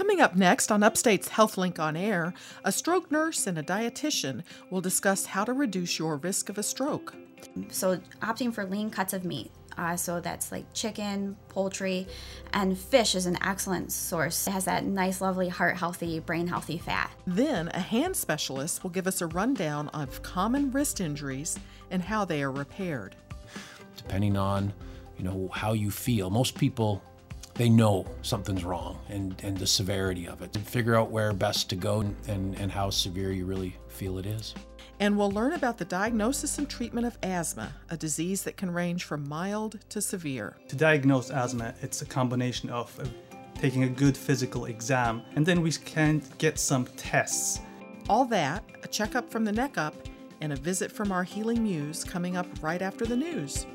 Coming up next on Upstate's HealthLink on Air, a stroke nurse and a dietitian will discuss how to reduce your risk of a stroke. So, opting for lean cuts of meat. Uh, so that's like chicken, poultry, and fish is an excellent source. It has that nice, lovely heart healthy, brain healthy fat. Then, a hand specialist will give us a rundown of common wrist injuries and how they are repaired. Depending on, you know, how you feel, most people they know something's wrong and, and the severity of it and figure out where best to go and, and how severe you really feel it is. And we'll learn about the diagnosis and treatment of asthma, a disease that can range from mild to severe. To diagnose asthma, it's a combination of uh, taking a good physical exam and then we can get some tests. All that, a checkup from the neck up, and a visit from our healing muse coming up right after the news.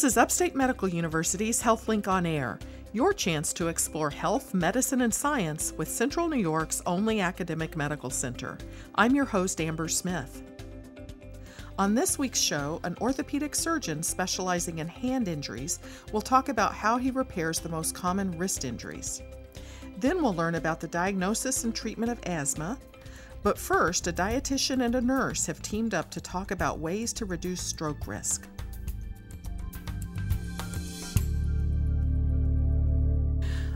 This is Upstate Medical University's HealthLink on Air, your chance to explore health, medicine, and science with Central New York's only academic medical center. I'm your host, Amber Smith. On this week's show, an orthopedic surgeon specializing in hand injuries will talk about how he repairs the most common wrist injuries. Then we'll learn about the diagnosis and treatment of asthma. But first, a dietitian and a nurse have teamed up to talk about ways to reduce stroke risk.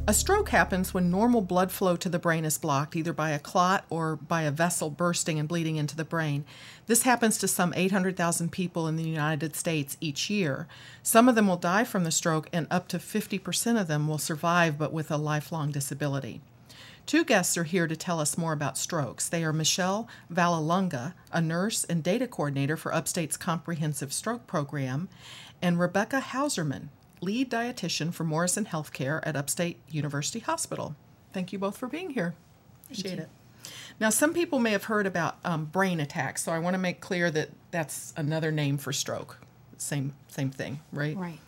A stroke happens when normal blood flow to the brain is blocked, either by a clot or by a vessel bursting and bleeding into the brain. This happens to some 800,000 people in the United States each year. Some of them will die from the stroke, and up to 50% of them will survive but with a lifelong disability. Two guests are here to tell us more about strokes. They are Michelle Vallelonga, a nurse and data coordinator for Upstate's Comprehensive Stroke Program, and Rebecca Hauserman, lead dietitian for Morrison Healthcare at Upstate University Hospital. Thank you both for being here. Appreciate it. Now, some people may have heard about um, brain attacks, so I want to make clear that that's another name for stroke. Same same thing, right? Right.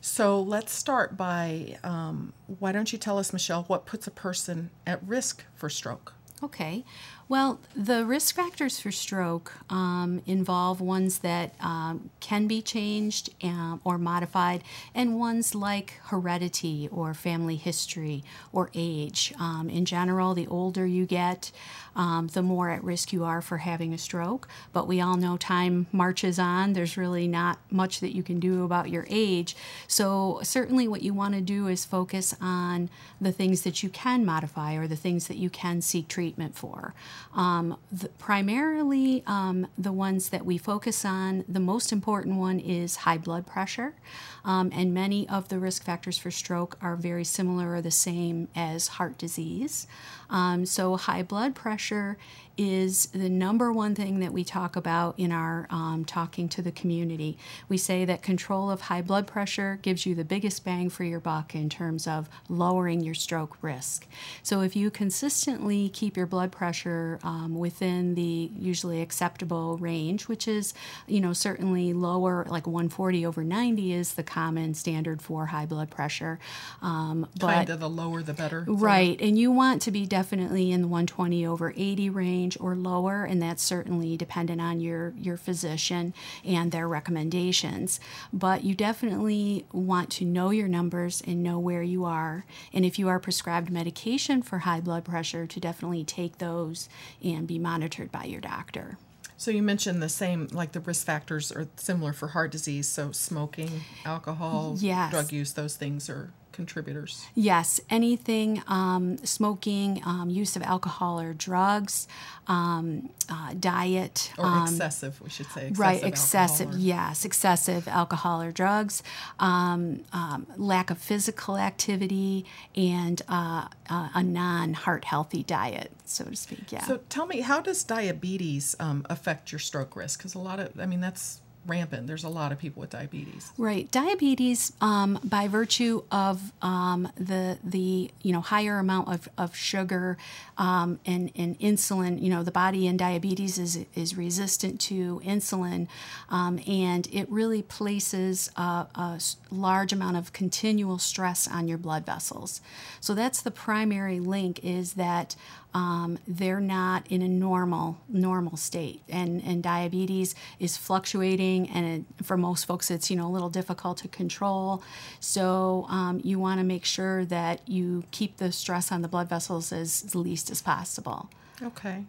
So let's start by um, why don't you tell us, Michelle, what puts a person at risk for stroke? Okay. Well, the risk factors for stroke um, involve ones that um, can be changed um, or modified, and ones like heredity or family history or age. Um, in general, the older you get, um, the more at risk you are for having a stroke. But we all know time marches on. There's really not much that you can do about your age. So, certainly, what you want to do is focus on the things that you can modify or the things that you can seek treatment for. Um, the, primarily, um, the ones that we focus on, the most important one is high blood pressure. Um, and many of the risk factors for stroke are very similar or the same as heart disease. Um, so, high blood pressure is the number one thing that we talk about in our um, talking to the community. We say that control of high blood pressure gives you the biggest bang for your buck in terms of lowering your stroke risk. So, if you consistently keep your blood pressure um, within the usually acceptable range, which is, you know, certainly lower, like 140 over 90 is the common standard for high blood pressure. Um, but kind of the lower the better. Right, and you want to be definitely in the 120 over 80 range or lower, and that's certainly dependent on your your physician and their recommendations. But you definitely want to know your numbers and know where you are, and if you are prescribed medication for high blood pressure, to definitely take those and be monitored by your doctor. So you mentioned the same, like the risk factors are similar for heart disease. So smoking, alcohol, yes. drug use, those things are contributors? Yes, anything um, smoking, um, use of alcohol or drugs, um, uh, diet. Or um, excessive, we should say. Excessive right, excessive, or... yes, excessive alcohol or drugs, um, um, lack of physical activity, and uh, uh, a non heart healthy diet, so to speak. Yeah. So tell me, how does diabetes affect your stroke risk? Because a lot of, I mean, that's rampant. There's a lot of people with diabetes. Right, diabetes, um, by virtue of um, the the you know higher amount of, of sugar um, and and insulin, you know the body in diabetes is is resistant to insulin, um, and it really places a, a large amount of continual stress on your blood vessels. So that's the primary link is that um, they're not in a normal normal state. And and diabetes is fluctuating and it, for most folks it's you know a little difficult to control. So um, you want to make sure that you keep the stress on the blood vessels as least as possible. Okay.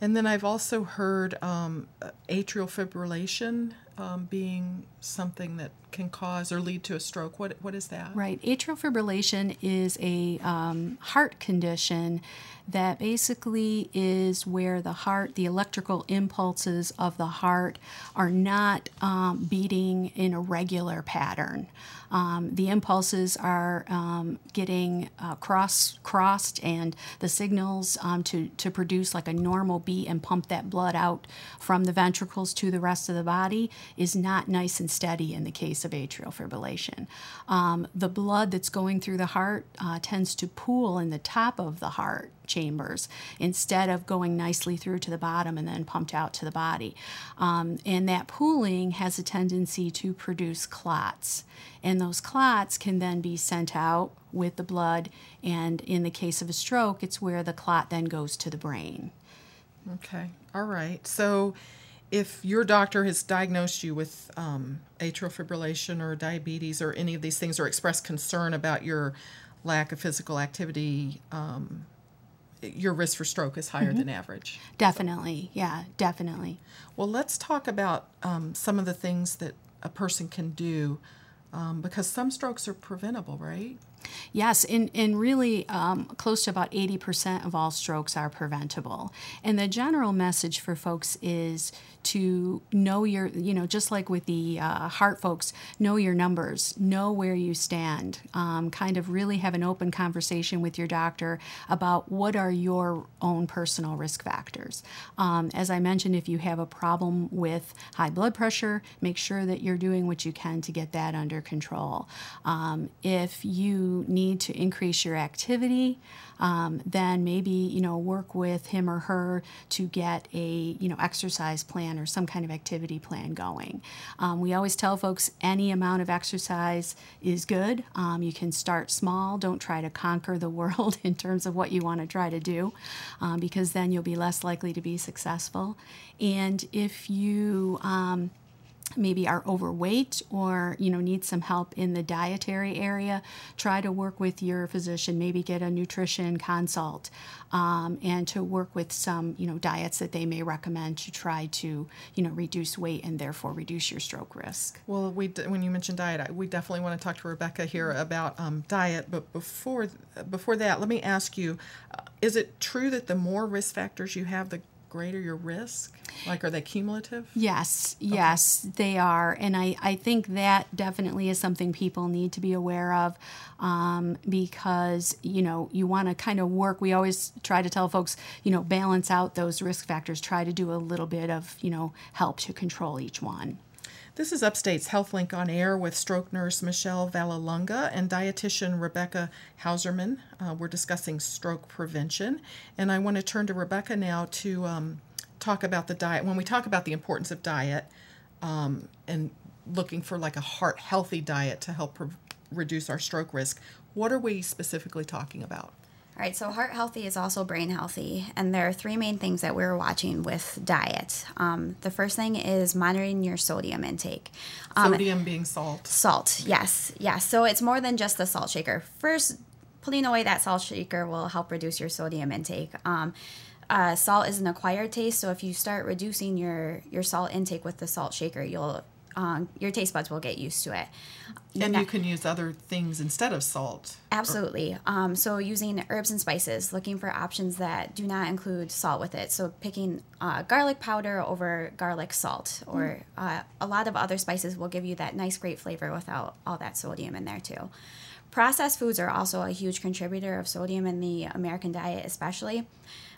And then I've also heard um, atrial fibrillation um, being something that can cause or lead to a stroke. What what is that? Right. Atrial fibrillation is a um, heart condition that basically is where the heart, the electrical impulses of the heart, are not um, beating in a regular pattern. Um, the impulses are um, getting uh, cross crossed, and the signals um, to to produce like a normal beat and pump that blood out from the ventricles to the rest of the body is not nice and steady in the case of atrial fibrillation. Um, the blood that's going through the heart uh, tends to pool in the top of the heart chambers instead of going nicely through to the bottom and then pumped out to the body. Um, and that pooling has a tendency to produce clots. And those clots can then be sent out with the blood. And in the case of a stroke, it's where the clot then goes to the brain. Okay. All right. So if your doctor has diagnosed you with um, atrial fibrillation or diabetes or any of these things or expressed concern about your lack of physical activity, um, your risk for stroke is higher mm-hmm. than average. Definitely, yeah, definitely. Well, let's talk about um, some of the things that a person can do um, because some strokes are preventable, right? Yes, and, and really um, close to about 80% of all strokes are preventable. And the general message for folks is to know your, you know, just like with the uh, heart folks, know your numbers, know where you stand, um, kind of really have an open conversation with your doctor about what are your own personal risk factors. Um, as I mentioned, if you have a problem with high blood pressure, make sure that you're doing what you can to get that under control. Um, if you need to increase your activity, um, then maybe you know work with him or her to get a you know exercise plan or some kind of activity plan going. Um, we always tell folks any amount of exercise is good. Um, you can start small. Don't try to conquer the world in terms of what you want to try to do, um, because then you'll be less likely to be successful. And if you um, maybe are overweight or you know need some help in the dietary area try to work with your physician maybe get a nutrition consult um, and to work with some you know diets that they may recommend to try to you know reduce weight and therefore reduce your stroke risk. Well we when you mentioned diet we definitely want to talk to rebecca here about um, diet but before before that let me ask you uh, is it true that the more risk factors you have the greater your risk? Like, are they cumulative? Yes, okay. yes, they are. And I, I think that definitely is something people need to be aware of um, because, you know, you want to kind of work. We always try to tell folks, you know, balance out those risk factors, try to do a little bit of, you know, help to control each one. This is Upstate's HealthLink on Air with stroke nurse Michelle Vallelonga and dietitian Rebecca Hauserman. Uh, we're discussing stroke prevention, and I want to turn to Rebecca now to um, talk about the diet. When we talk about the importance of diet um, and looking for like a heart healthy diet to help reduce our stroke risk, what are we specifically talking about? All right, so heart healthy is also brain healthy, and there are three main things that we're watching with diet. Um, the first thing is monitoring your sodium intake. Um, sodium being salt. Salt, yes, yes. So it's more than just the salt shaker. First, putting away that salt shaker will help reduce your sodium intake. Um, uh, salt is an acquired taste, so if you start reducing your your salt intake with the salt shaker, you'll um, your taste buds will get used to it. And you can use other things instead of salt. Absolutely. Um, so using herbs and spices, looking for options that do not include salt with it. So picking uh, garlic powder over garlic salt, or mm. uh, a lot of other spices will give you that nice, great flavor without all that sodium in there too. Processed foods are also a huge contributor of sodium in the American diet, especially.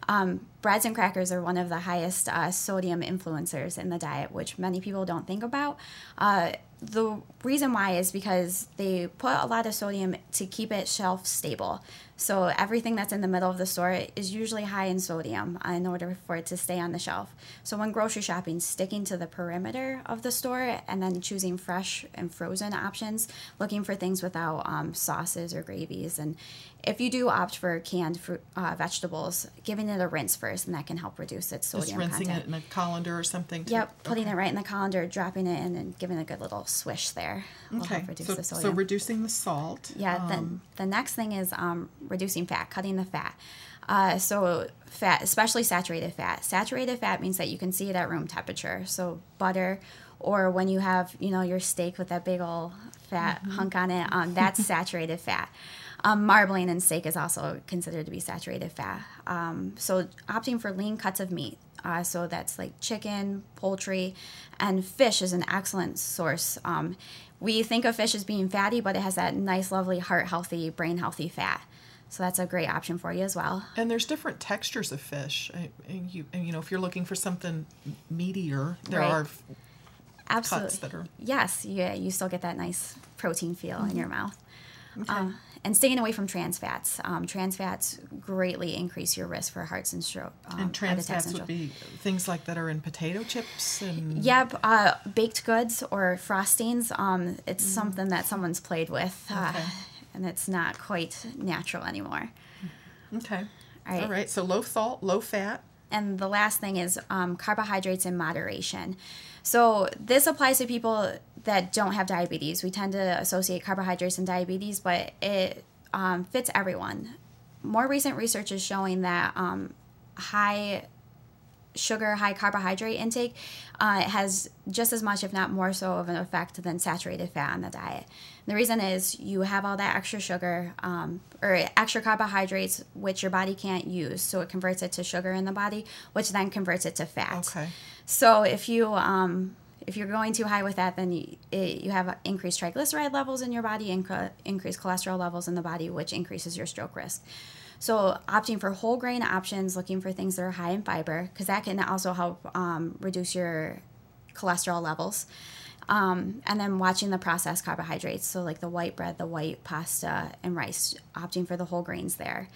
Um, breads and crackers are one of the highest uh, sodium influencers in the diet, which many people don't think about. Uh, the reason why is because they put a lot of sodium to keep it shelf stable. So everything that's in the middle of the store is usually high in sodium in order for it to stay on the shelf. So when grocery shopping, sticking to the perimeter of the store and then choosing fresh and frozen options, looking for things without um, sauces or gravies. And if you do opt for canned fruit, uh, vegetables, giving it a rinse first, and that can help reduce its sodium. Just rinsing content. it in a colander or something. Yep, putting okay. it right in the colander, dropping it in, and giving it a good little swish there will Okay, help reduce so, the so reducing the salt. yeah, um, then the next thing is um, reducing fat, cutting the fat. Uh, so fat, especially saturated fat. Saturated fat means that you can see it at room temperature. So butter, or when you have you know your steak with that big old fat Mm-hmm. hunk on it, um, that's saturated fat. Um, marbling in steak is also considered to be saturated fat. Um, so opting for lean cuts of meat. Uh, so that's like chicken, poultry, and fish is an excellent source. Um, we think of fish as being fatty, but it has that nice, lovely heart healthy, brain healthy fat. So that's a great option for you as well. And there's different textures of fish. I- And you, and, you know, if you're looking for something meatier, there Right. are Absolutely. cuts that are. Yes, yeah, you still get that nice protein feel in Mm-hmm. your mouth. Um, and staying away from trans fats. Um, trans fats greatly increase your risk for hearts and stroke. Um, And trans fats would be things like that are in potato chips and Yep, uh, baked goods or frostings. Um, it's something that someone's played with, uh, Mm. Okay. and it's not quite natural anymore. okay. All right. All right. So low salt, low fat. and the last thing is um, carbohydrates in moderation. So this applies to people that don't have diabetes. We tend to associate carbohydrates and diabetes, but it um, fits everyone. More recent research is showing that um, high sugar, high carbohydrate intake uh, has just as much, if not more so, of an effect than saturated fat on the diet. The reason is you have all that extra sugar um, or extra carbohydrates, which your body can't use, so it converts it to sugar in the body, which then converts it to fat. Okay. So if you um, if you're going too high with that, then you, it, you have increased triglyceride levels in your body, inc- increased cholesterol levels in the body, which increases your stroke risk. So opting for whole grain options, looking for things that are high in fiber, because that can also help um, reduce your cholesterol levels. Um, and then watching the processed carbohydrates, so like the white bread, the white pasta, and rice, opting for the whole grains there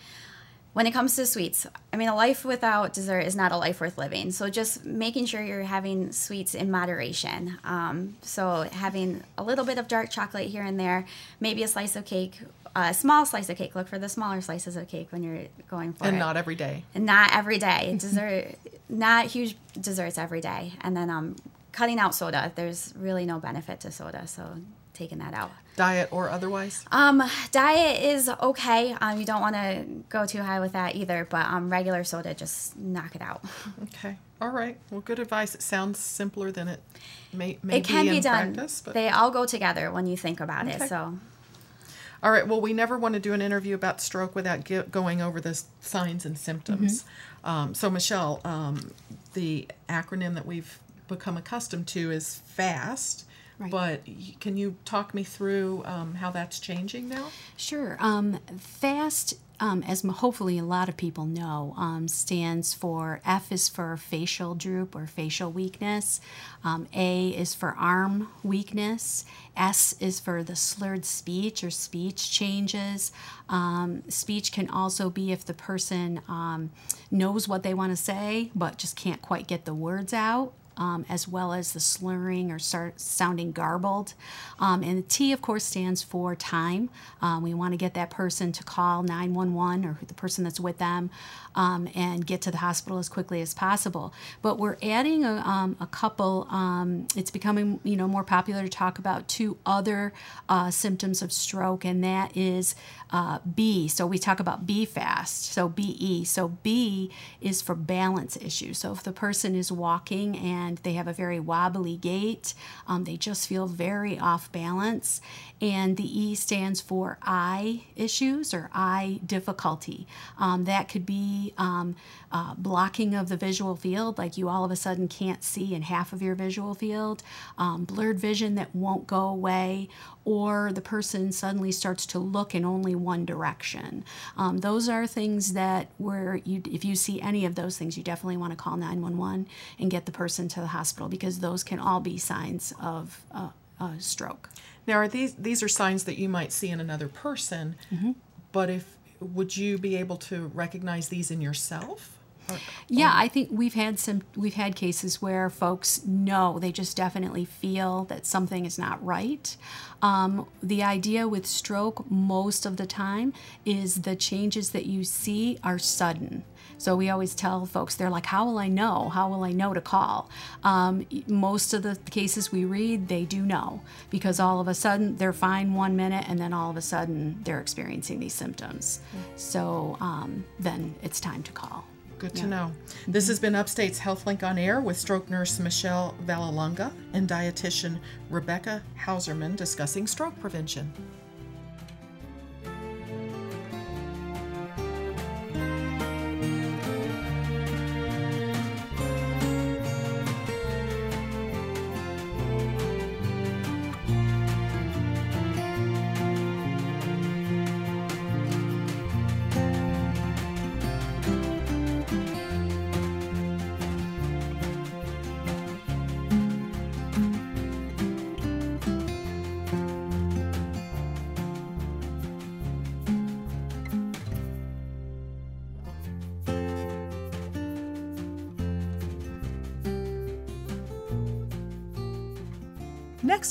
when it comes to sweets, I mean, a life without dessert is not a life worth living. So just making sure you're having sweets in moderation. Um, so having a little bit of dark chocolate here and there, maybe a slice of cake, a small slice of cake. Look for the smaller slices of cake when you're going for And it. not every day. And not every day. Dessert, not huge desserts every day. And then um, cutting out soda. There's really no benefit to soda, so taking that out. Diet or otherwise. Um, diet is okay. Um, you don't want to go too high with that either, but um, regular soda, just knock it out. Okay. All right. Well, good advice. It sounds simpler than it may, may it can be be in done. practice. But They all go together when you think about Okay. it. So, All right. Well, we never want to do an interview about stroke without ge- going over the signs and symptoms. Mm-hmm. Um, so, Michelle, um, the acronym that we've become accustomed to is FAST. Right. But can you talk me through um, how that's changing now? Sure. Um, FAST, um, as hopefully a lot of people know, um, stands for F is for facial droop or facial weakness. Um, A is for arm weakness. S is for the slurred speech or speech changes. Um, speech can also be if the person um, knows what they want to say but just can't quite get the words out um, as well as the slurring or sounding garbled. Um, and the T, of course, stands for time. Um, we want to get that person to call 911 or the person that's with them um, and get to the hospital as quickly as possible. But we're adding a, um, a couple, um, it's becoming you know more popular to talk about two other uh, symptoms of stroke, and that is uh, B. So we talk about B fast, so BE. So B is for balance issues. So if the person is walking and and they have a very wobbly gait. Um, they just feel very off balance. And the E stands for eye issues or eye difficulty. Um, that could be um, uh, blocking of the visual field, like you all of a sudden can't see in half of your visual field, um, blurred vision that won't go away, or the person suddenly starts to look in only one direction. Um, those are things that where you, if you see any of those things, you definitely want to call 911 and get the person to the hospital because those can all be signs of uh, a stroke. Now, are these these are signs that you might see in another person? Mm-hmm. But if would you be able to recognize these in yourself? Yeah, I think we've had some we've had cases where folks know they just definitely feel that something is not right. Um, the idea with stroke most of the time is the changes that you see are sudden. So we always tell folks they're like, "How will I know? How will I know to call?" Um, most of the cases we read, they do know because all of a sudden they're fine one minute, and then all of a sudden they're experiencing these symptoms. So um, then it's time to call. Good to know. This has been Upstate's HealthLink on Air with stroke nurse Michelle Vallelonga and dietitian Rebecca Hauserman discussing stroke prevention.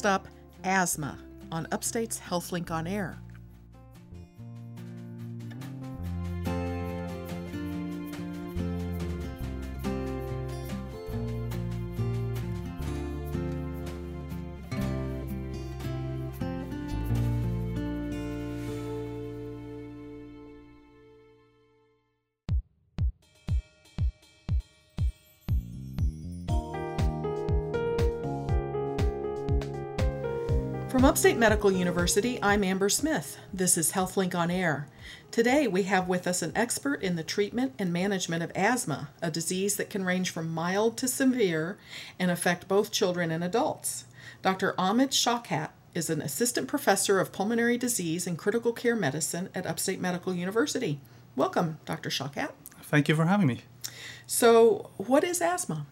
Next up, asthma on Upstate's HealthLink on Air. From Upstate Medical University, I'm Amber Smith. This is HealthLink on Air. Today we have with us an expert in the treatment and management of asthma, a disease that can range from mild to severe and affect both children and adults. Dr. Ahmed Shawkat is an assistant professor of pulmonary disease and critical care medicine at Upstate Medical University. Welcome, Dr. Shawkat. Thank you for having me. So, what is asthma?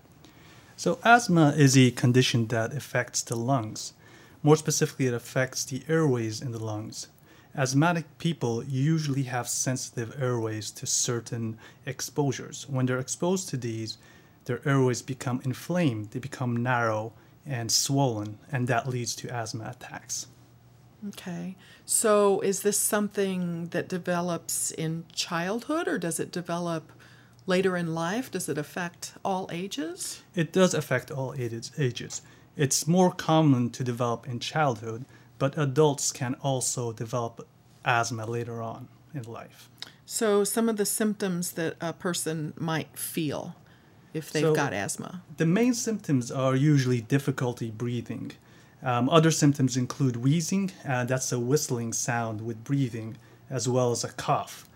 So, asthma is a condition that affects the lungs. More specifically, it affects the airways in the lungs. Asthmatic people usually have sensitive airways to certain exposures. When they're exposed to these, their airways become inflamed, they become narrow and swollen, and that leads to asthma attacks. Okay. So is this something that develops in childhood or does it develop later in life? Does it affect all ages? It does affect all ages. It's more common to develop in childhood, but adults can also develop asthma later on in life. So some of the symptoms that a person might feel if they've So- got asthma. The main symptoms are usually difficulty breathing. Um, other symptoms include wheezing, uh, that's a whistling sound with breathing, as well as a cough.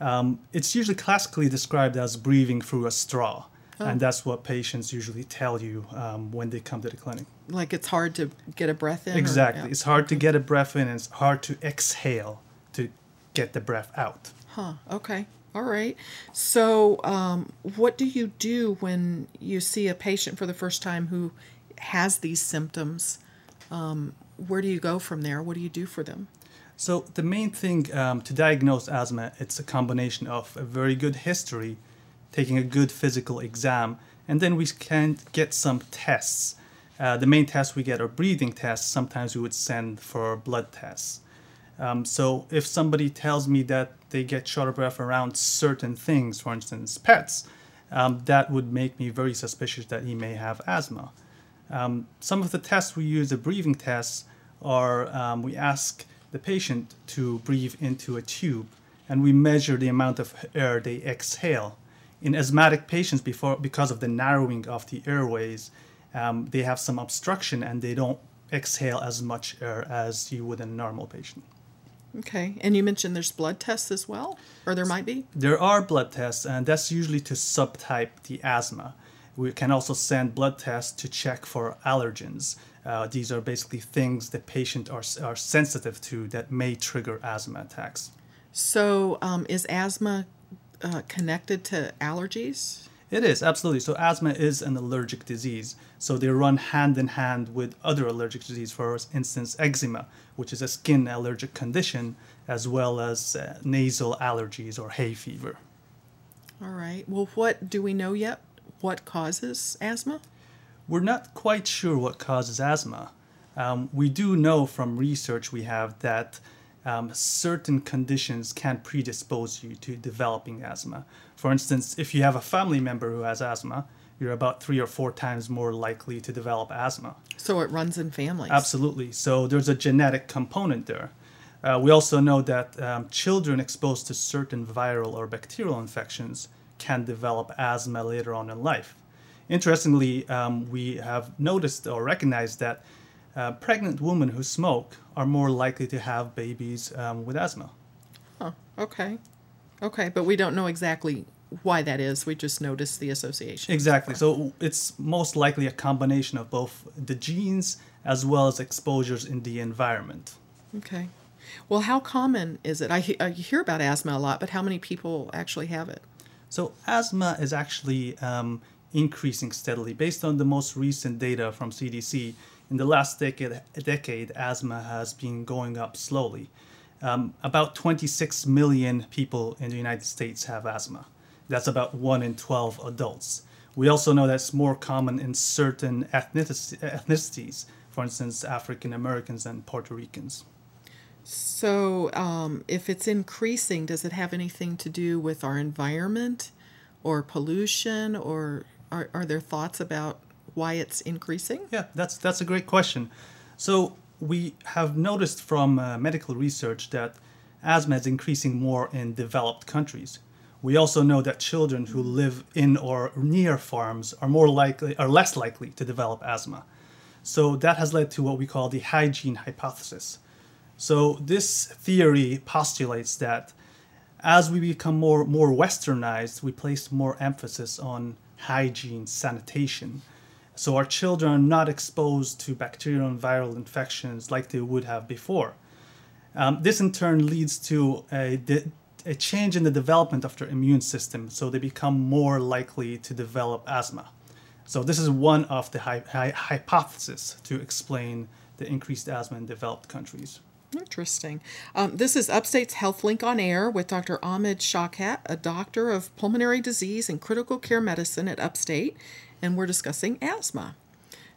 Um, it's usually classically described as breathing through a straw, and that's what patients usually tell you um, when they come to the clinic. Like it's hard to get a breath in? or- Exactly. yeah. It's hard to get a breath in, and it's hard to exhale to get the breath out. Huh. Okay. All right. So, um, what do you do when you see a patient for the first time who has these symptoms? Um, where do you go from there? What do you do for them? So the main thing um, to diagnose asthma, it's a combination of a very good history, taking a good physical exam, and then we can get some tests. Uh, the main tests we get are breathing tests. Sometimes we would send for blood tests. Um, so if somebody tells me that they get short of breath around certain things, for instance, pets, um, that would make me very suspicious that he may have asthma. Um, some of the tests we use, the breathing tests, are um, we ask the patient to breathe into a tube and we measure the amount of air they exhale. In asthmatic patients, before, because of the narrowing of the airways, um, they have some obstruction and they don't exhale as much air as you would in a normal patient. Okay. And you mentioned there's blood tests as well, or there might be? There are blood tests, and that's usually to subtype the asthma. We can also send blood tests to check for allergens. Uh, these are basically things the patient are, are sensitive to that may trigger asthma attacks. So, um, is asthma uh, connected to allergies? It is, absolutely. So, asthma is an allergic disease. So, they run hand in hand with other allergic disease, for instance, eczema, which is a skin allergic condition, as well as uh, nasal allergies or hay fever. All right. Well, what do we know yet? What causes asthma? We're not quite sure what causes asthma. Um, we do know from research we have that um, certain conditions can predispose you to developing asthma. For instance, if you have a family member who has asthma, you're about three or four times more likely to develop asthma. So it runs in families. Absolutely. So there's a genetic component there. Uh, we also know that um, children exposed to certain viral or bacterial infections can develop asthma later on in life. Interestingly, um, we have noticed or recognized that uh, pregnant women who smoke are more likely to have babies um, with asthma. Huh. Okay. Okay, but we don't know exactly why that is. We just noticed the association. Exactly. So it's most likely a combination of both the genes as well as exposures in the environment. Okay. Well, how common is it? I, he- I hear about asthma a lot, but how many people actually have it? So asthma is actually um, increasing steadily. Based on the most recent data from CDC, in the last decade, decade asthma has been going up slowly. Um, about 26 million people in the United States have asthma. That's about 1 in 12 adults. We also know that's more common in certain ethnicities, for instance, African Americans and Puerto Ricans. So, um, if it's increasing, does it have anything to do with our environment or pollution, or are, are there thoughts about why it's increasing? Yeah, that's that's a great question. So we have noticed from uh, medical research that asthma is increasing more in developed countries. We also know that children who live in or near farms are more likely are less likely to develop asthma. So that has led to what we call the hygiene hypothesis. So this theory postulates that as we become more more westernized, we place more emphasis on hygiene, sanitation. So our children are not exposed to bacterial and viral infections like they would have before. Um, this in turn leads to a, a change in the development of their immune system, so they become more likely to develop asthma. So this is one of the hy- hy- hypotheses to explain the increased asthma in developed countries. Interesting. Um, this is Upstate's Health Link on Air with Dr. Ahmed Shawkat, a doctor of pulmonary disease and critical care medicine at Upstate, and we're discussing asthma.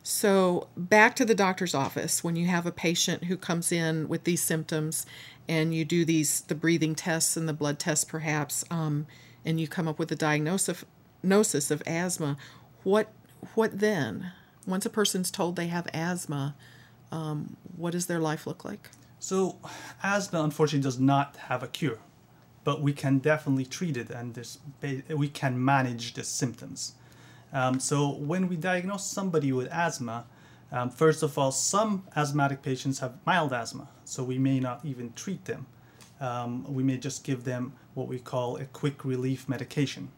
So, back to the doctor's office when you have a patient who comes in with these symptoms and you do these the breathing tests and the blood tests perhaps um, and you come up with a diagnosis of asthma what what then once a person's told they have asthma um, what does their life look like So, asthma unfortunately does not have a cure, but we can definitely treat it and this, we can manage the symptoms. Um, so, when we diagnose somebody with asthma, um, first of all, some asthmatic patients have mild asthma, so we may not even treat them. Um, we may just give them what we call a quick relief medication.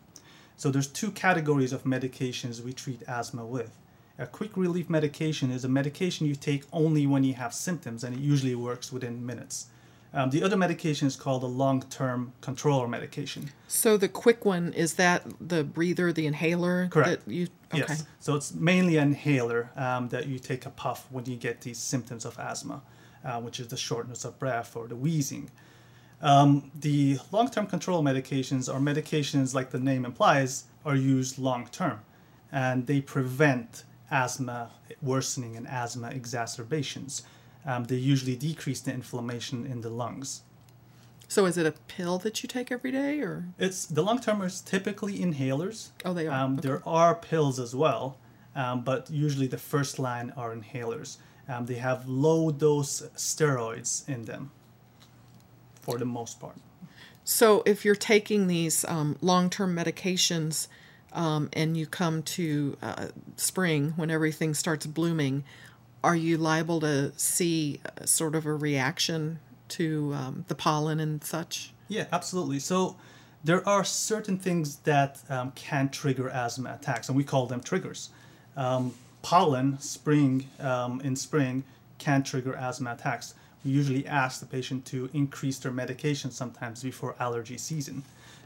So there's two categories of medications we treat asthma with. A quick relief medication is a medication you take only when you have symptoms, and it usually works within minutes. Um, the other medication is called a long-term controller medication. So the quick one is that the breather, the inhaler Correct. that you okay. Yes. So it's mainly an inhaler um, that you take a puff when you get these symptoms of asthma, uh, which is the shortness of breath or the wheezing. Um, the long-term control medications are medications, like the name implies, are used long-term, and they prevent asthma worsening and asthma exacerbations. Um, they usually decrease the inflammation in the lungs. So is it a pill that you take every day or It's the long termers typically inhalers. Oh, they are. Um, Okay. There are pills as well, um, but usually the first line are inhalers. Um, they have low dose steroids in them, for the most part. So if you're taking these um, long-term medications, um, and you come to uh, spring when everything starts blooming, are you liable to see uh, sort of a reaction to um, the pollen and such? Yeah, absolutely. So there are certain things that um, can trigger asthma attacks, and we call them triggers. Um, pollen, spring, um, in spring, can trigger asthma attacks. We usually ask the patient to increase their medication sometimes before allergy season.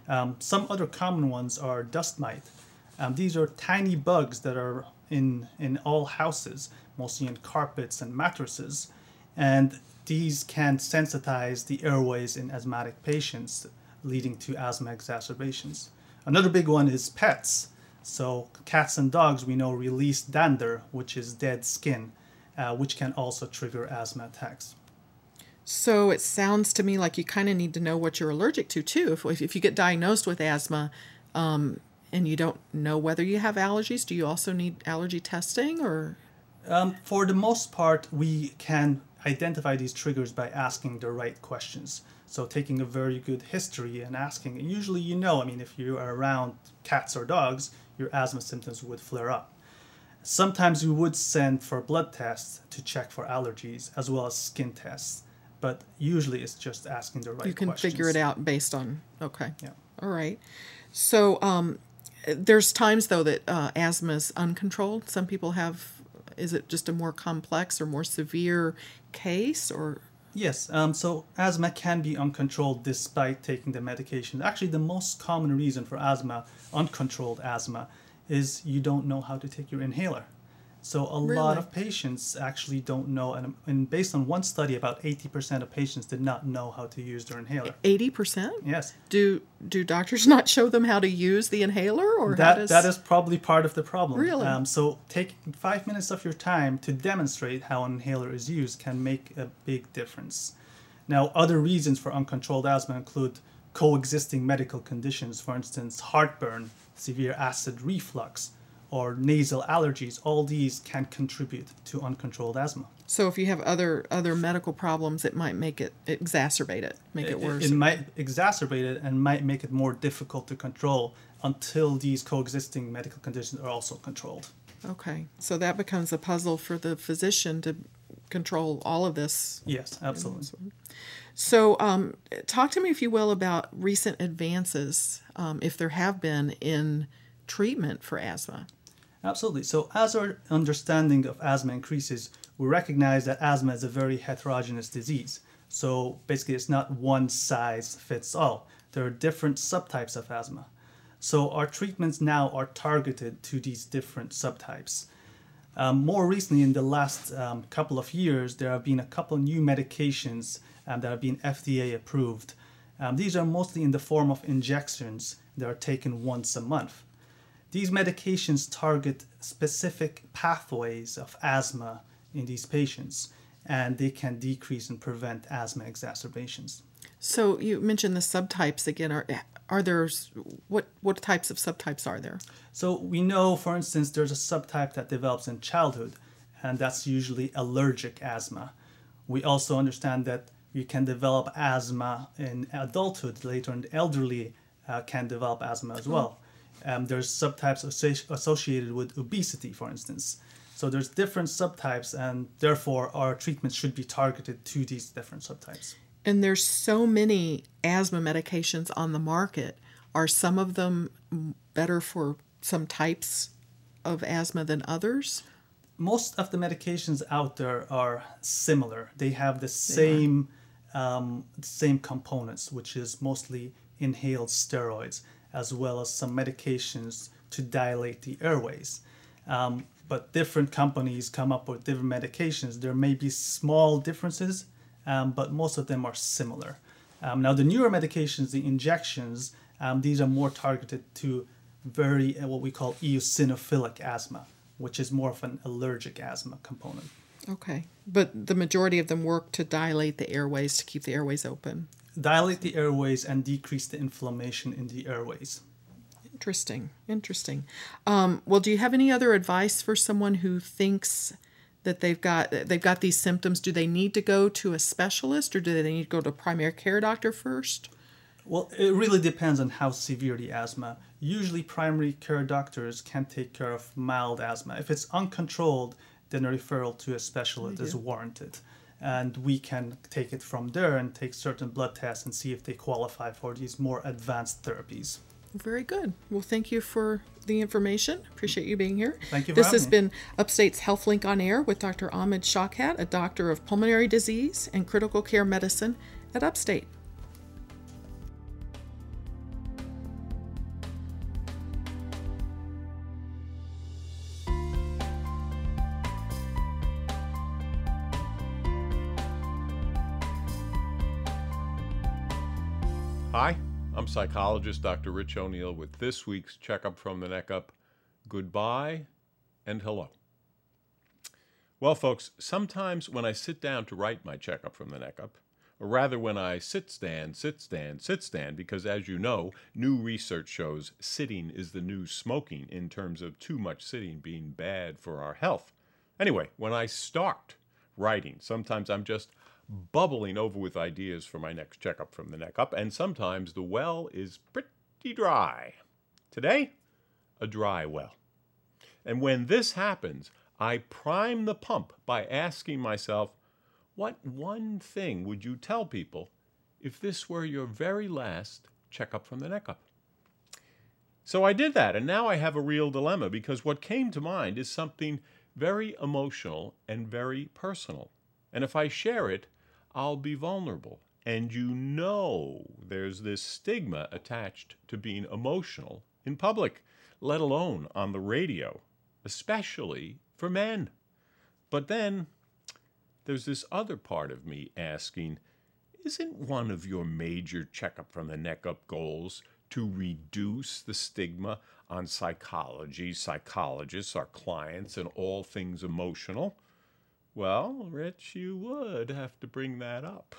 Um, some other common ones are dust mite. Um, these are tiny bugs that are in, in all houses, mostly in carpets and mattresses, and these can sensitize the airways in asthmatic patients, leading to asthma exacerbations. Another big one is pets. So, cats and dogs, we know, release dander, which is dead skin, uh, which can also trigger asthma attacks. So it sounds to me like you kind of need to know what you're allergic to too. If, if you get diagnosed with asthma um, and you don't know whether you have allergies, do you also need allergy testing or? Um, for the most part, we can identify these triggers by asking the right questions. So taking a very good history and asking, and usually you know, I mean, if you are around cats or dogs, your asthma symptoms would flare up. Sometimes we would send for blood tests to check for allergies as well as skin tests, but usually it's just asking the right You can questions. figure it out based on, okay. Yeah. All right. So um, there's times though that uh, asthma is uncontrolled. Some people have, is it just a more complex or more severe case or? Yes, um, so asthma can be uncontrolled despite taking the medication. Actually, the most common reason for asthma, uncontrolled asthma, is you don't know how to take your inhaler. So a Really? lot of patients actually don't know, and, and based on one study, about 80% of patients did not know how to use their inhaler. 80%? Yes, Do do doctors not show them how to use the inhaler or that, does that is probably part of the problem. Really? Um, so taking five minutes of your time to demonstrate how an inhaler is used can make a big difference. Now, other reasons for uncontrolled asthma include coexisting medical conditions, for instance, heartburn, severe acid reflux, or nasal allergies. All these can contribute to uncontrolled asthma. So if you have other other medical problems, it might make it exacerbate it, make it, worse. It, might exacerbate it and might make it more difficult to control until these coexisting medical conditions are also controlled. okay, so that becomes a puzzle for the physician to control all of this. Yes, absolutely. So, um, talk to me, if you will, about recent advances, um, if there have been, in treatment for asthma. Absolutely. So, as our understanding of asthma increases, we recognize that asthma is a very heterogeneous disease. So, basically, it's not one size fits all. There are different subtypes of asthma. So, our treatments now are targeted to these different subtypes. Um, more recently, in the last um, couple of years, there have been a couple new medications um, that have been FDA approved. Um, these are mostly in the form of injections that are taken once a month. These medications target specific pathways of asthma in these patients, and they can decrease and prevent asthma exacerbations. So, you mentioned the subtypes again. Are are there what what types of subtypes are there? So we know, for instance, there's a subtype that develops in childhood, and that's usually allergic asthma. We also understand that you can develop asthma in adulthood. Later, in the elderly uh, can develop asthma as well. Um, there's subtypes associated with obesity, for instance. So there's different subtypes, and therefore our treatment should be targeted to these different subtypes. And there's so many asthma medications on the market. Are some of them better for some types of asthma than others? most of the medications out there are similar. They have the same um, same components, which is mostly inhaled steroids, as well as some medications to dilate the airways. Um, but different companies come up with different medications. There may be small differences, um, but most of them are similar. Um, now, the newer medications, the injections, um, these are more targeted to very uh, what we call eosinophilic asthma, which is more of an allergic asthma component. Okay. But the majority of them work to dilate the airways to keep the airways open. Dilate the airways and decrease the inflammation in the airways. Interesting. Interesting. Um, well, do you have any other advice for someone who thinks that they've got they've got these symptoms? Do they need to go to a specialist or do they need to go to a primary care doctor first? Well, it really depends on how severe the asthma. Usually, primary care doctors can take care of mild asthma. If it's uncontrolled, then a referral to a specialist is warranted. And we can take it from there and take certain blood tests and see if they qualify for these more advanced therapies. Very good. Well, thank you for the information. Appreciate you being here. Thank you This has me. been Upstate's HealthLink on Air with Dr. Ahmed Shawkat, a doctor of pulmonary disease and critical care medicine at Upstate. Psychologist Dr. Rich O'Neill with this week's Checkup from the Neck Up. Goodbye and hello. Well, folks, sometimes when I sit down to write my checkup from the neck up, or rather when I sit stand, sit stand, sit stand, because as you know, new research shows sitting is the new smoking in terms of too much sitting being bad for our health. Anyway, when I start writing, sometimes I'm just bubbling over with ideas for my next checkup from the neck up, and sometimes the well is pretty dry. Today, a dry well. And when this happens, I prime the pump by asking myself, what one thing would you tell people if this were your very last checkup from the neck up? So I did that, and now I have a real dilemma because what came to mind is something very emotional and very personal. And if I share it, I'll be vulnerable. And you know there's this stigma attached to being emotional in public, let alone on the radio, especially for men. But then there's this other part of me asking, isn't one of your major checkup from the neck up goals to reduce the stigma on psychology, psychologists, our clients, and all things emotional? Well, Rich, you would have to bring that up.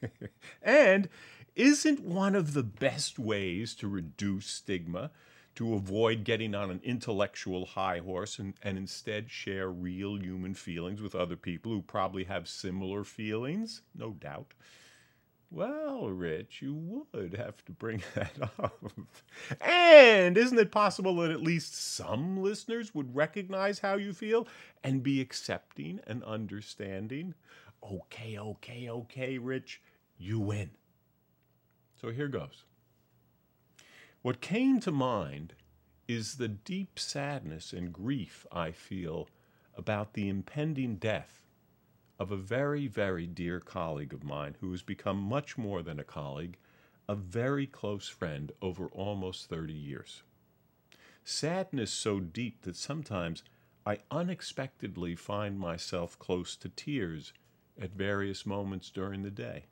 and isn't one of the best ways to reduce stigma to avoid getting on an intellectual high horse and, and instead share real human feelings with other people who probably have similar feelings? No doubt. Well, Rich, you would have to bring that up. And isn't it possible that at least some listeners would recognize how you feel and be accepting and understanding? Okay, okay, okay, Rich, you win. So here goes. What came to mind is the deep sadness and grief I feel about the impending death of a very, very dear colleague of mine who has become much more than a colleague, a very close friend over almost 30 years. Sadness so deep that sometimes I unexpectedly find myself close to tears at various moments during the day.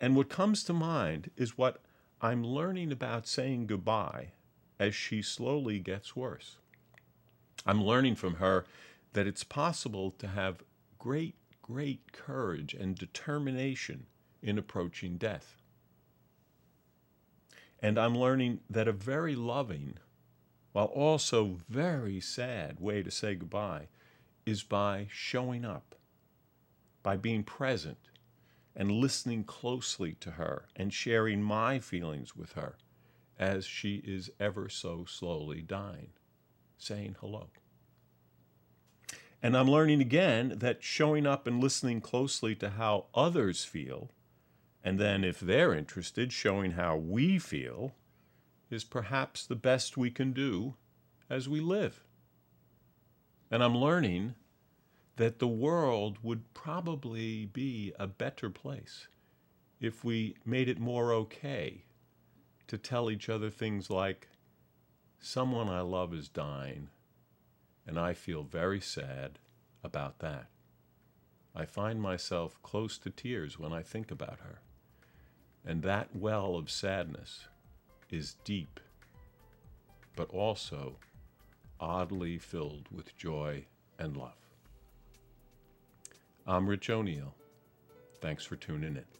And what comes to mind is what I'm learning about saying goodbye as she slowly gets worse. I'm learning from her that it's possible to have great, great courage and determination in approaching death. And I'm learning that a very loving, while also very sad way to say goodbye is by showing up, by being present and listening closely to her and sharing my feelings with her as she is ever so slowly dying, saying hello. And I'm learning again that showing up and listening closely to how others feel, and then if they're interested, showing how we feel, is perhaps the best we can do as we live. And I'm learning that the world would probably be a better place if we made it more okay to tell each other things like, Someone I love is dying, and I feel very sad about that. I find myself close to tears when I think about her, and that well of sadness is deep, but also oddly filled with joy and love. I'm Rich O'Neill. Thanks for tuning in.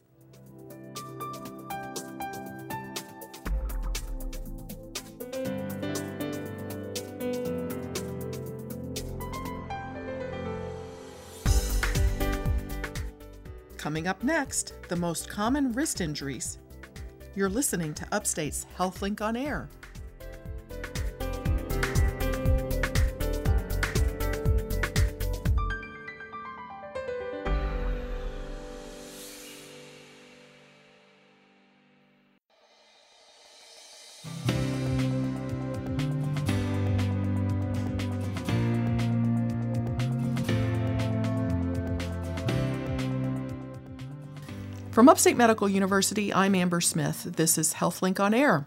Coming up next, the most common wrist injuries. You're listening to Upstate's HealthLink on Air. From Upstate Medical University, I'm Amber Smith. This is HealthLink on Air.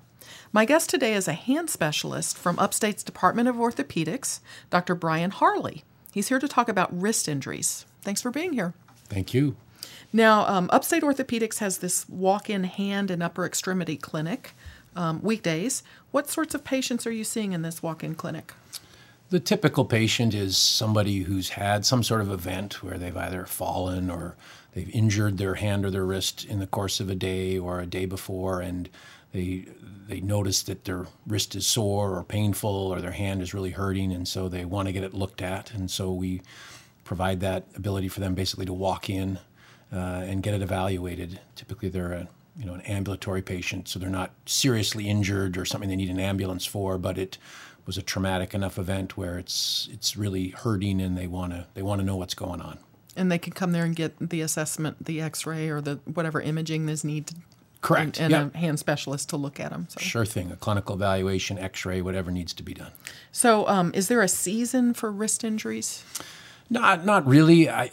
My guest today is a hand specialist from Upstate's Department of Orthopedics, Dr. Brian Harley. He's here to talk about wrist injuries. Thanks for being here. Thank you. Now, um, Upstate Orthopedics has this walk in hand and upper extremity clinic um, weekdays. What sorts of patients are you seeing in this walk in clinic? The typical patient is somebody who's had some sort of event where they've either fallen or they've injured their hand or their wrist in the course of a day or a day before, and they they notice that their wrist is sore or painful or their hand is really hurting, and so they want to get it looked at, and so we provide that ability for them basically to walk in uh, and get it evaluated. Typically, they're a you know an ambulatory patient, so they're not seriously injured or something they need an ambulance for, but it was a traumatic enough event where it's it's really hurting and they want to they want to know what's going on. And they can come there and get the assessment, the X-ray, or the whatever imaging is needed. Correct. And, and Yep. a hand specialist to look at them. So, Sure thing. A clinical evaluation, X-ray, whatever needs to be done. so um, is there a season for wrist injuries? Not, not really. I,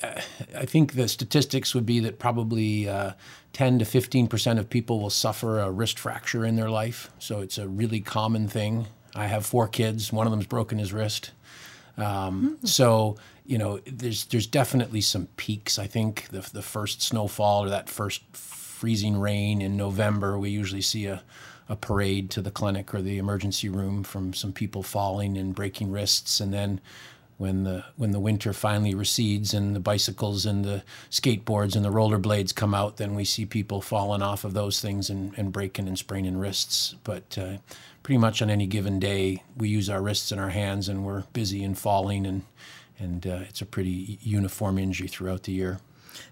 I, think the statistics would be that probably uh, 10 to 15 percent of people will suffer a wrist fracture in their life. So it's a really common thing. I have four kids. One of them's broken his wrist. Um, So you know, there's there's definitely some peaks. I think the the first snowfall or that first freezing rain in November, we usually see a a parade to the clinic or the emergency room from some people falling and breaking wrists, and then when the when the winter finally recedes and the bicycles and the skateboards and the rollerblades come out, then we see people falling off of those things and, and breaking and spraining wrists. But uh, pretty much on any given day, we use our wrists and our hands, and we're busy and falling, and and uh, it's a pretty uniform injury throughout the year.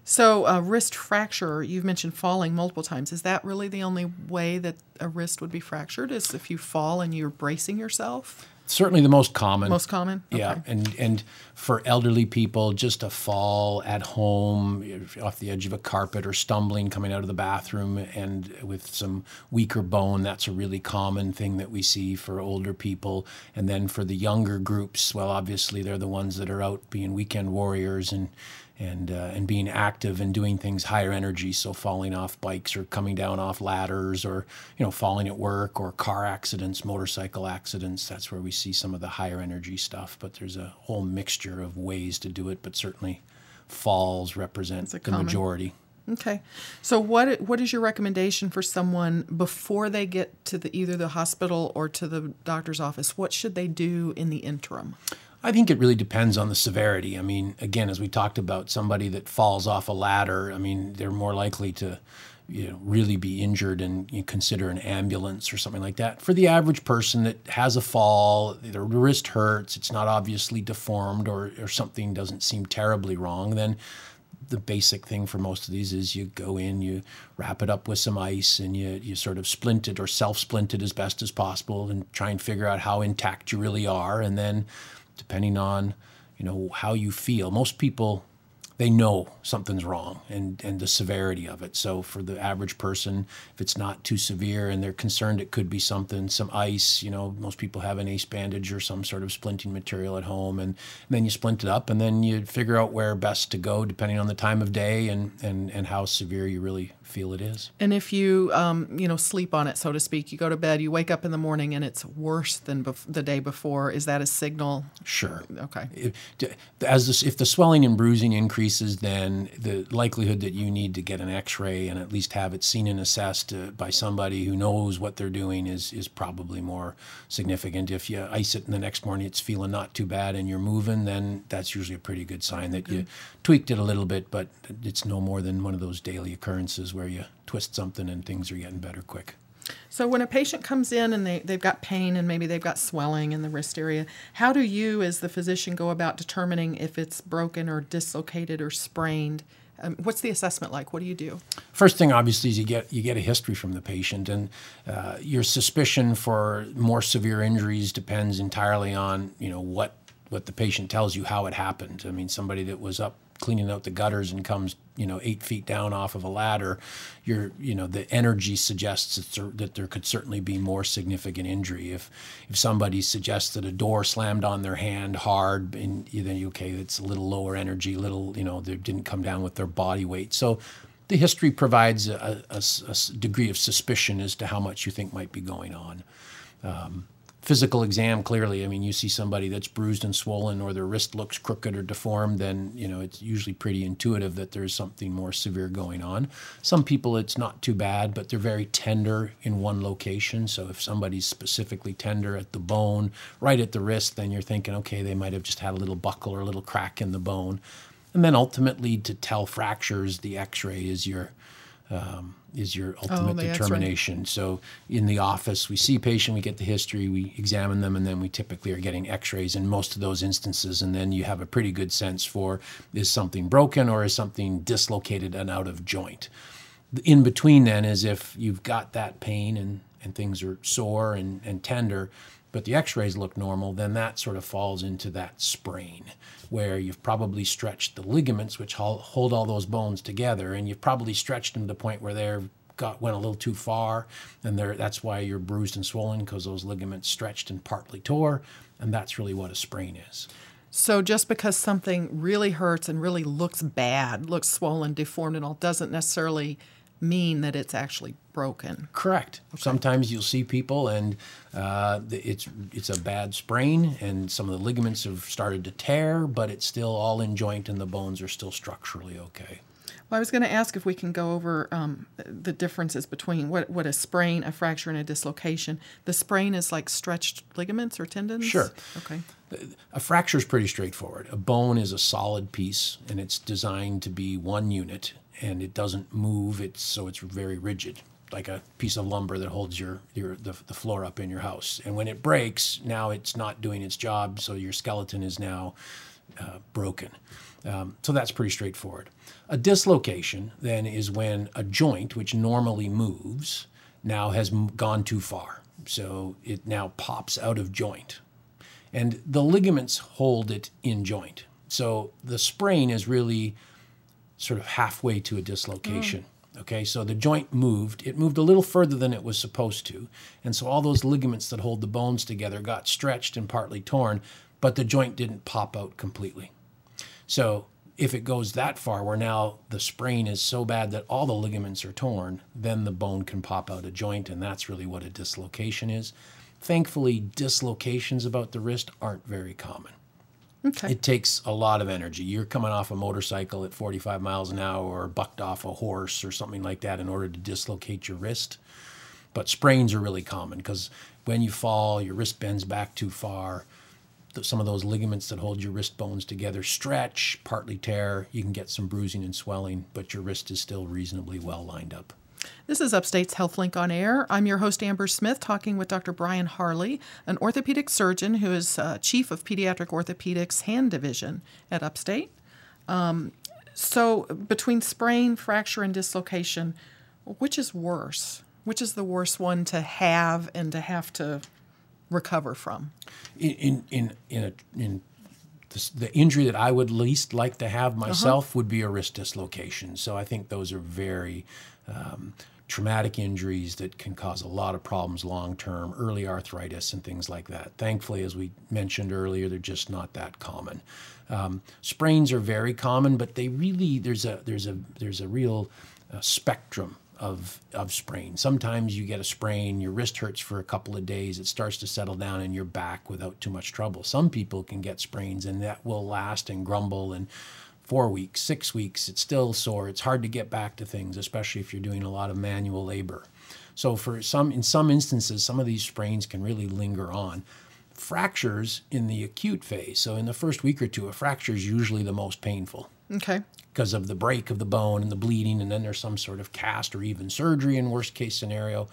So, a wrist fracture, you've mentioned falling multiple times. Is that really the only way that a wrist would be fractured? Is if you fall and you're bracing yourself? Certainly the most common. Most common? Yeah, and and for elderly people, just a fall at home off the edge of a carpet or stumbling coming out of the bathroom and with some weaker bone, that's a really common thing that we see for older people. And then for the younger groups, well, obviously they're the ones that are out being weekend warriors and and uh, and being active and doing things higher energy. So falling off bikes or coming down off ladders or you know falling at work or car accidents, motorcycle accidents. That's where we see some of the higher energy stuff. But there's a whole mixture of ways to do it. But certainly, falls represent a the common- majority. Okay. So, what what is your recommendation for someone before they get to the either the hospital or to the doctor's office? What should they do in the interim? I think it really depends on the severity. I mean, again, as we talked about, somebody that falls off a ladder, I mean, they're more likely to, you know, really be injured and you consider an ambulance or something like that. For the average person that has a fall, their wrist hurts, it's not obviously deformed or, or something doesn't seem terribly wrong, then the basic thing for most of these is you go in, you wrap it up with some ice, and you, you sort of splint it or self splint it as best as possible and try and figure out how intact you really are. And then, depending on you know how you feel, most people they know something's wrong and, and the severity of it. So for the average person, if it's not too severe and they're concerned it could be something, some ice, you know, most people have an ace bandage or some sort of splinting material at home and, then you splint it up and then you figure out where best to go depending on the time of day and, and, and how severe you really feel it is. And if you, um, you know, sleep on it, so to speak, you go to bed, you wake up in the morning, and it's worse than bef- the day before. Is that a signal? Sure. Okay. If, as this, if the swelling and bruising increases, then the likelihood that you need to get an X-ray and at least have it seen and assessed uh, by somebody who knows what they're doing is is probably more significant. If you ice it and the next morning it's feeling not too bad and you're moving, then that's usually a pretty good sign that you tweaked it a little bit, but it's no more than one of those daily occurrences where you twist something and things are getting better quick. So when a patient comes in and they, they've got pain and maybe they've got swelling in the wrist area, how do you as the physician go about determining if it's broken or dislocated or sprained Um, what's the assessment like? What do you do? First thing, obviously, is you get you get a history from the patient, and uh, your suspicion for more severe injuries depends entirely on you know what what the patient tells you how it happened. I mean, somebody that was up cleaning out the gutters and comes you know eight feet down off of a ladder your you know the energy suggests that there, that there could certainly be more significant injury. If if somebody suggests that a door slammed on their hand hard and then okay it's a little lower energy little you know they didn't come down with their body weight. So the history provides a, a, a degree of suspicion as to how much you think might be going on. Um, physical exam clearly i mean you see somebody that's bruised and swollen or their wrist looks crooked or deformed then you know it's usually pretty intuitive that there's something more severe going on. Some people it's not too bad but they're very tender in one location. So if somebody's specifically tender at the bone right at the wrist then you're thinking okay they might have just had a little buckle or a little crack in the bone. And then ultimately to tell fractures the x-ray is your um, is your ultimate oh, determination. Right. So in the office, we see patient, we get the history, we examine them, and then we typically are getting X-rays in most of those instances, and then you have a pretty good sense for is something broken or is something dislocated and out of joint. In between then is if you've got that pain and and things are sore and, and tender, but the x-rays look normal, then that sort of falls into that sprain where you've probably stretched the ligaments which hold all those bones together and you've probably stretched them to the point where they're got went a little too far and there that's why you're bruised and swollen because those ligaments stretched and partly tore and that's really what a sprain is. So just because something really hurts and really looks bad looks swollen deformed and all doesn't necessarily mean that it's actually broken. Correct. Okay. Sometimes you'll see people and uh, it's it's a bad sprain and some of the ligaments have started to tear, but it's still all in joint and the bones are still structurally okay. Well, I was going to ask if we can go over um, the differences between what, what a sprain, a fracture, and a dislocation. The sprain is like stretched ligaments or tendons? Sure. Okay. A fracture is pretty straightforward. A bone is a solid piece and it's designed to be one unit and it doesn't move. It's so it's very rigid, like a piece of lumber that holds your your the, the floor up in your house. And when it breaks, now it's not doing its job, so your skeleton is now uh, broken. Um, so that's pretty straightforward. A dislocation then is when a joint, which normally moves, now has gone too far. So it now pops out of joint. And the ligaments hold it in joint. So the sprain is really sort of halfway to a dislocation. Mm. Okay, so the joint moved. It moved a little further than it was supposed to. And so all those ligaments that hold the bones together got stretched and partly torn, but the joint didn't pop out completely. So if it goes that far, where now the sprain is so bad that all the ligaments are torn, then the bone can pop out a joint, and that's really what a dislocation is. Thankfully, dislocations about the wrist aren't very common. Okay. It takes a lot of energy. You're coming off a motorcycle at 45 miles an hour or bucked off a horse or something like that in order to dislocate your wrist. But sprains are really common because when you fall, your wrist bends back too far. Some of those ligaments that hold your wrist bones together stretch, partly tear. You can get some bruising and swelling, but your wrist is still reasonably well lined up. This is Upstate's HealthLink on Air. I'm your host, Amber Smith, talking with Dr. Brian Harley, an orthopedic surgeon who is uh, chief of pediatric orthopedics hand division at Upstate. Um, so, between sprain, fracture, and dislocation, which is worse? Which is the worst one to have and to have to recover from? In in in, a, in the, the, injury that I would least like to have uh-huh. myself uh-huh. would be a wrist dislocation. So I think those are very um, traumatic injuries that can cause a lot of problems long term, early arthritis and things like that. Thankfully, as we mentioned earlier, they're just not that common. Um, sprains are very common, but they really there's a there's a there's a real uh, spectrum of of sprain. Sometimes you get a sprain, your wrist hurts for a couple of days, it starts to settle down and you're back without too much trouble. Some people can get sprains and that will last and grumble and four weeks, six weeks, it's still sore. It's hard to get back to things, especially if you're doing a lot of manual labor. So for some in some instances, some of these sprains can really linger on. Fractures in the acute phase. So in the first week or two, a fracture is usually the most painful. Okay. Because of the break of the bone and the bleeding, and then there's some sort of cast or even surgery in worst case scenario.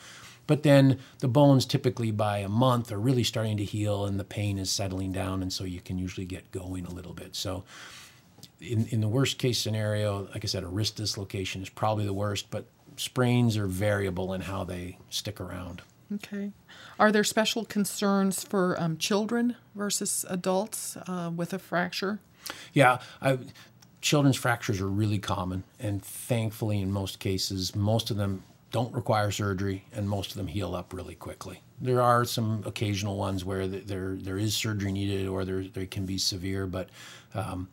But then the bones typically by a month are really starting to heal and the pain is settling down, and so you can usually get going a little bit. So in, in the worst case scenario, like I said, a wrist dislocation is probably the worst, but sprains are variable in how they stick around. Okay. Are there special concerns for um, children versus adults uh, with a fracture? Yeah, I, children's fractures are really common, and thankfully, in most cases, most of them don't require surgery, and most of them heal up really quickly. There are some occasional ones where there there is surgery needed, or there they can be severe, but um,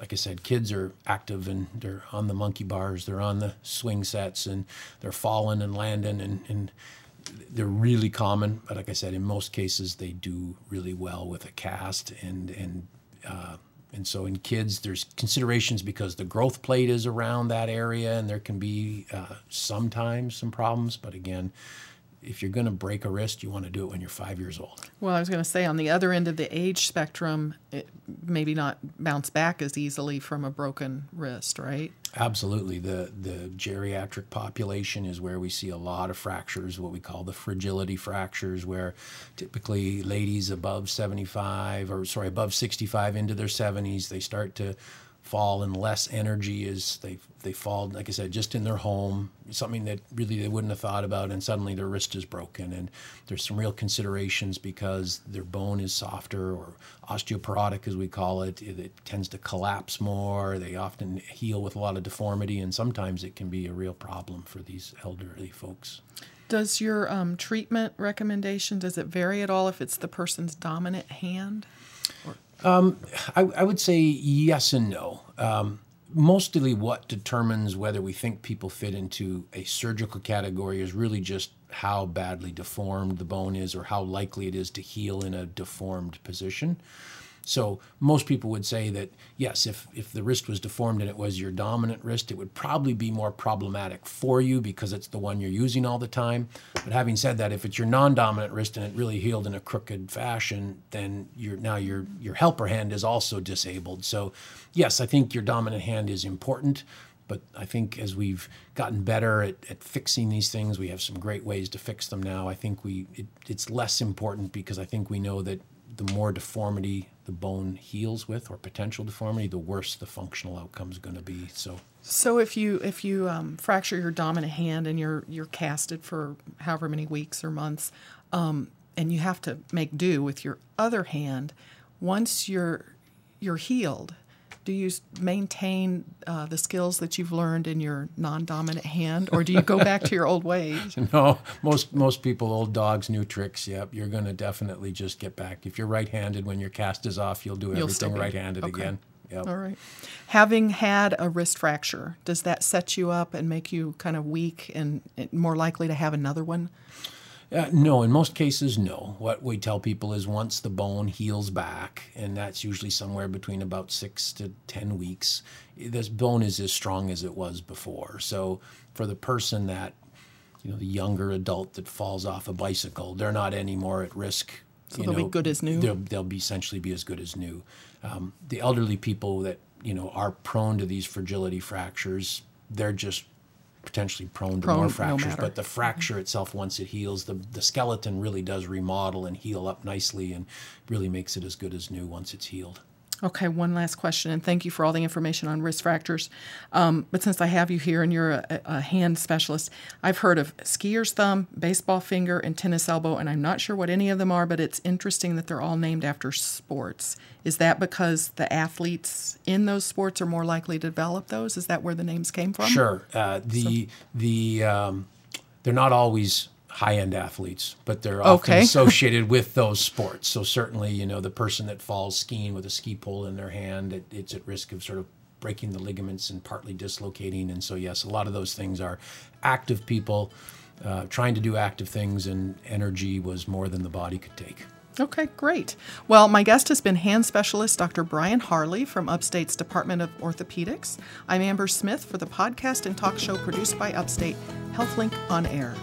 like I said, kids are active and they're on the monkey bars, they're on the swing sets, and they're falling and landing, and, and they're really common. But like I said, in most cases, they do really well with a cast, and and uh, and so in kids, there's considerations because the growth plate is around that area, and there can be uh, sometimes some problems. But again, if you're going to break a wrist, you want to do it when you're five years old. Well, I was going to say on the other end of the age spectrum, it maybe not bounce back as easily from a broken wrist, right? Absolutely. The the geriatric population is where we see a lot of fractures, what we call the fragility fractures, where typically ladies above 75 or sorry, above 65 into their 70s, they start to fall and less energy is they they fall like i said just in their home something that really they wouldn't have thought about and suddenly their wrist is broken and there's some real considerations because their bone is softer or osteoporotic as we call it. It, it tends to collapse more. They often heal with a lot of deformity and sometimes it can be a real problem for these elderly folks. Does your um, treatment recommendation does it vary at all if it's the person's dominant hand? Or? Um, I, I, would say yes and no. Um, mostly what determines whether we think people fit into a surgical category is really just how badly deformed the bone is or how likely it is to heal in a deformed position. So most people would say that yes, if if the wrist was deformed and it was your dominant wrist, it would probably be more problematic for you because it's the one you're using all the time. But having said that, if it's your non-dominant wrist and it really healed in a crooked fashion, then your now your your helper hand is also disabled. So yes, I think your dominant hand is important. But I think as we've gotten better at, at fixing these things, we have some great ways to fix them now. I think we it, it's less important because I think we know that the more deformity the bone heals with or potential deformity, the worse the functional outcome is going to be. So, so if you if you um, fracture your dominant hand and you're you're casted for however many weeks or months, um, and you have to make do with your other hand, once you're you're healed, do you maintain uh, the skills that you've learned in your non-dominant hand, or do you go back to your old ways? No, most most people, old dogs, new tricks. Yep, you're going to definitely just get back. If you're right-handed, when your cast is off, you'll do you'll everything right-handed okay. again. Yep. All right. Having had a wrist fracture, does that set you up and make you kind of weak and more likely to have another one? Uh, no, in most cases, no. What we tell people is once the bone heals back, and that's usually somewhere between about six to 10 weeks, this bone is as strong as it was before. So for the person that, you know, the younger adult that falls off a bicycle, they're not any more at risk. So they'll know, be good as new? They'll, they'll be essentially be as good as new. Um, the elderly people that, you know, are prone to these fragility fractures, they're just potentially prone to more fractures. No but the fracture mm-hmm. itself, once it heals, the, the skeleton really does remodel and heal up nicely and really makes it as good as new once it's healed. Okay, one last question, and thank you for all the information on risk factors. Um, but since I have you here and you're a, a, hand specialist, I've heard of skier's thumb, baseball finger, and tennis elbow, and I'm not sure what any of them are, but it's interesting that they're all named after sports. Is that because the athletes in those sports are more likely to develop those? Is that where the names came from? Sure. Uh, the so. the um, they're not always high end athletes, but they're often okay. associated with those sports. So certainly, you know, the person that falls skiing with a ski pole in their hand, it, it's at risk of sort of breaking the ligaments and partly dislocating. And so, yes, a lot of those things are active people uh, trying to do active things, and energy was more than the body could take. Okay, great. Well, my guest has been hand specialist Dr. Brian Harley from Upstate's Department of Orthopedics. I'm Amber Smith for the podcast and talk show produced by Upstate HealthLink on Air.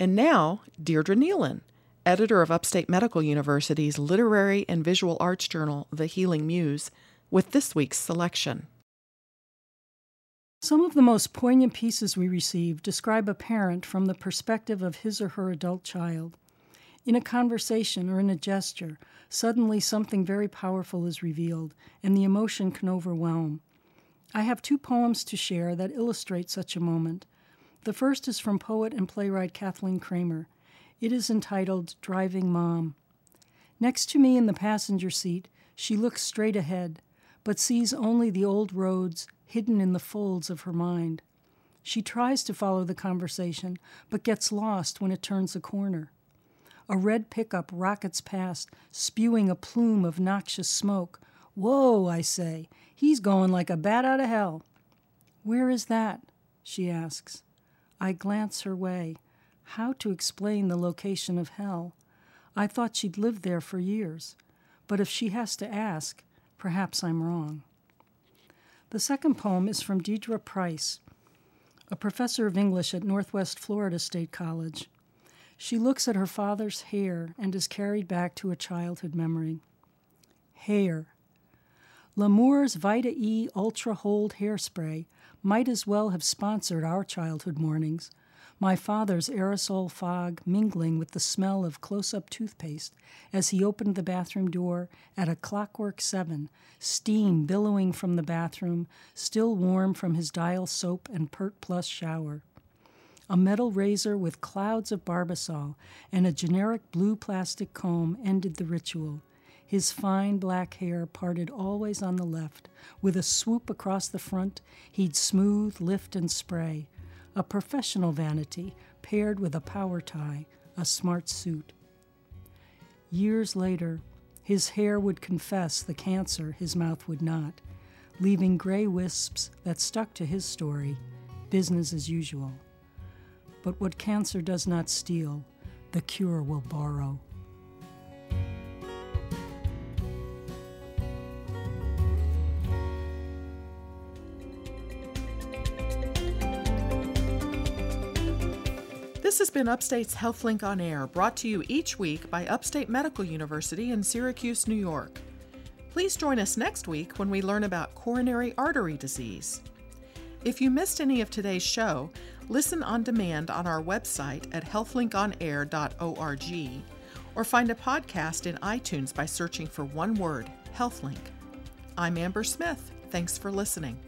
And now, Deirdre Neilen, editor of Upstate Medical University's literary and visual arts journal, The Healing Muse, with this week's selection. Some of the most poignant pieces we receive describe a parent from the perspective of his or her adult child. In a conversation or in a gesture, suddenly something very powerful is revealed, and the emotion can overwhelm. I have two poems to share that illustrate such a moment. The first is from poet and playwright Kathleen Kramer. It is entitled Driving Mom. Next to me in the passenger seat, she looks straight ahead, but sees only the old roads hidden in the folds of her mind. She tries to follow the conversation, but gets lost when it turns a corner. A red pickup rockets past, spewing a plume of noxious smoke. Whoa, I say, he's going like a bat out of hell. Where is that? she asks. I glance her way. How to explain the location of hell? I thought she'd lived there for years. But if she has to ask, perhaps I'm wrong. The second poem is from Deidre Price, a professor of English at Northwest Florida State College. She looks at her father's hair and is carried back to a childhood memory. Hair. Lamaur's Vita E Ultra Hold hairspray might as well have sponsored our childhood mornings, my father's aerosol fog mingling with the smell of close up toothpaste as he opened the bathroom door at a clockwork seven, steam billowing from the bathroom, still warm from his dial soap and Pert Plus shower. A metal razor with clouds of barbasol and a generic blue plastic comb ended the ritual. His fine black hair parted always on the left. With a swoop across the front, he'd smooth, lift, and spray a professional vanity paired with a power tie, a smart suit. Years later, his hair would confess the cancer, his mouth would not, leaving gray wisps that stuck to his story, business as usual. But what cancer does not steal, the cure will borrow. This has been Upstate's HealthLink on Air, brought to you each week by Upstate Medical University in Syracuse, New York. Please join us next week when we learn about coronary artery disease. If you missed any of today's show, listen on demand on our website at healthlinkonair.org or find a podcast in iTunes by searching for one word, HealthLink. I'm Amber Smith. Thanks for listening.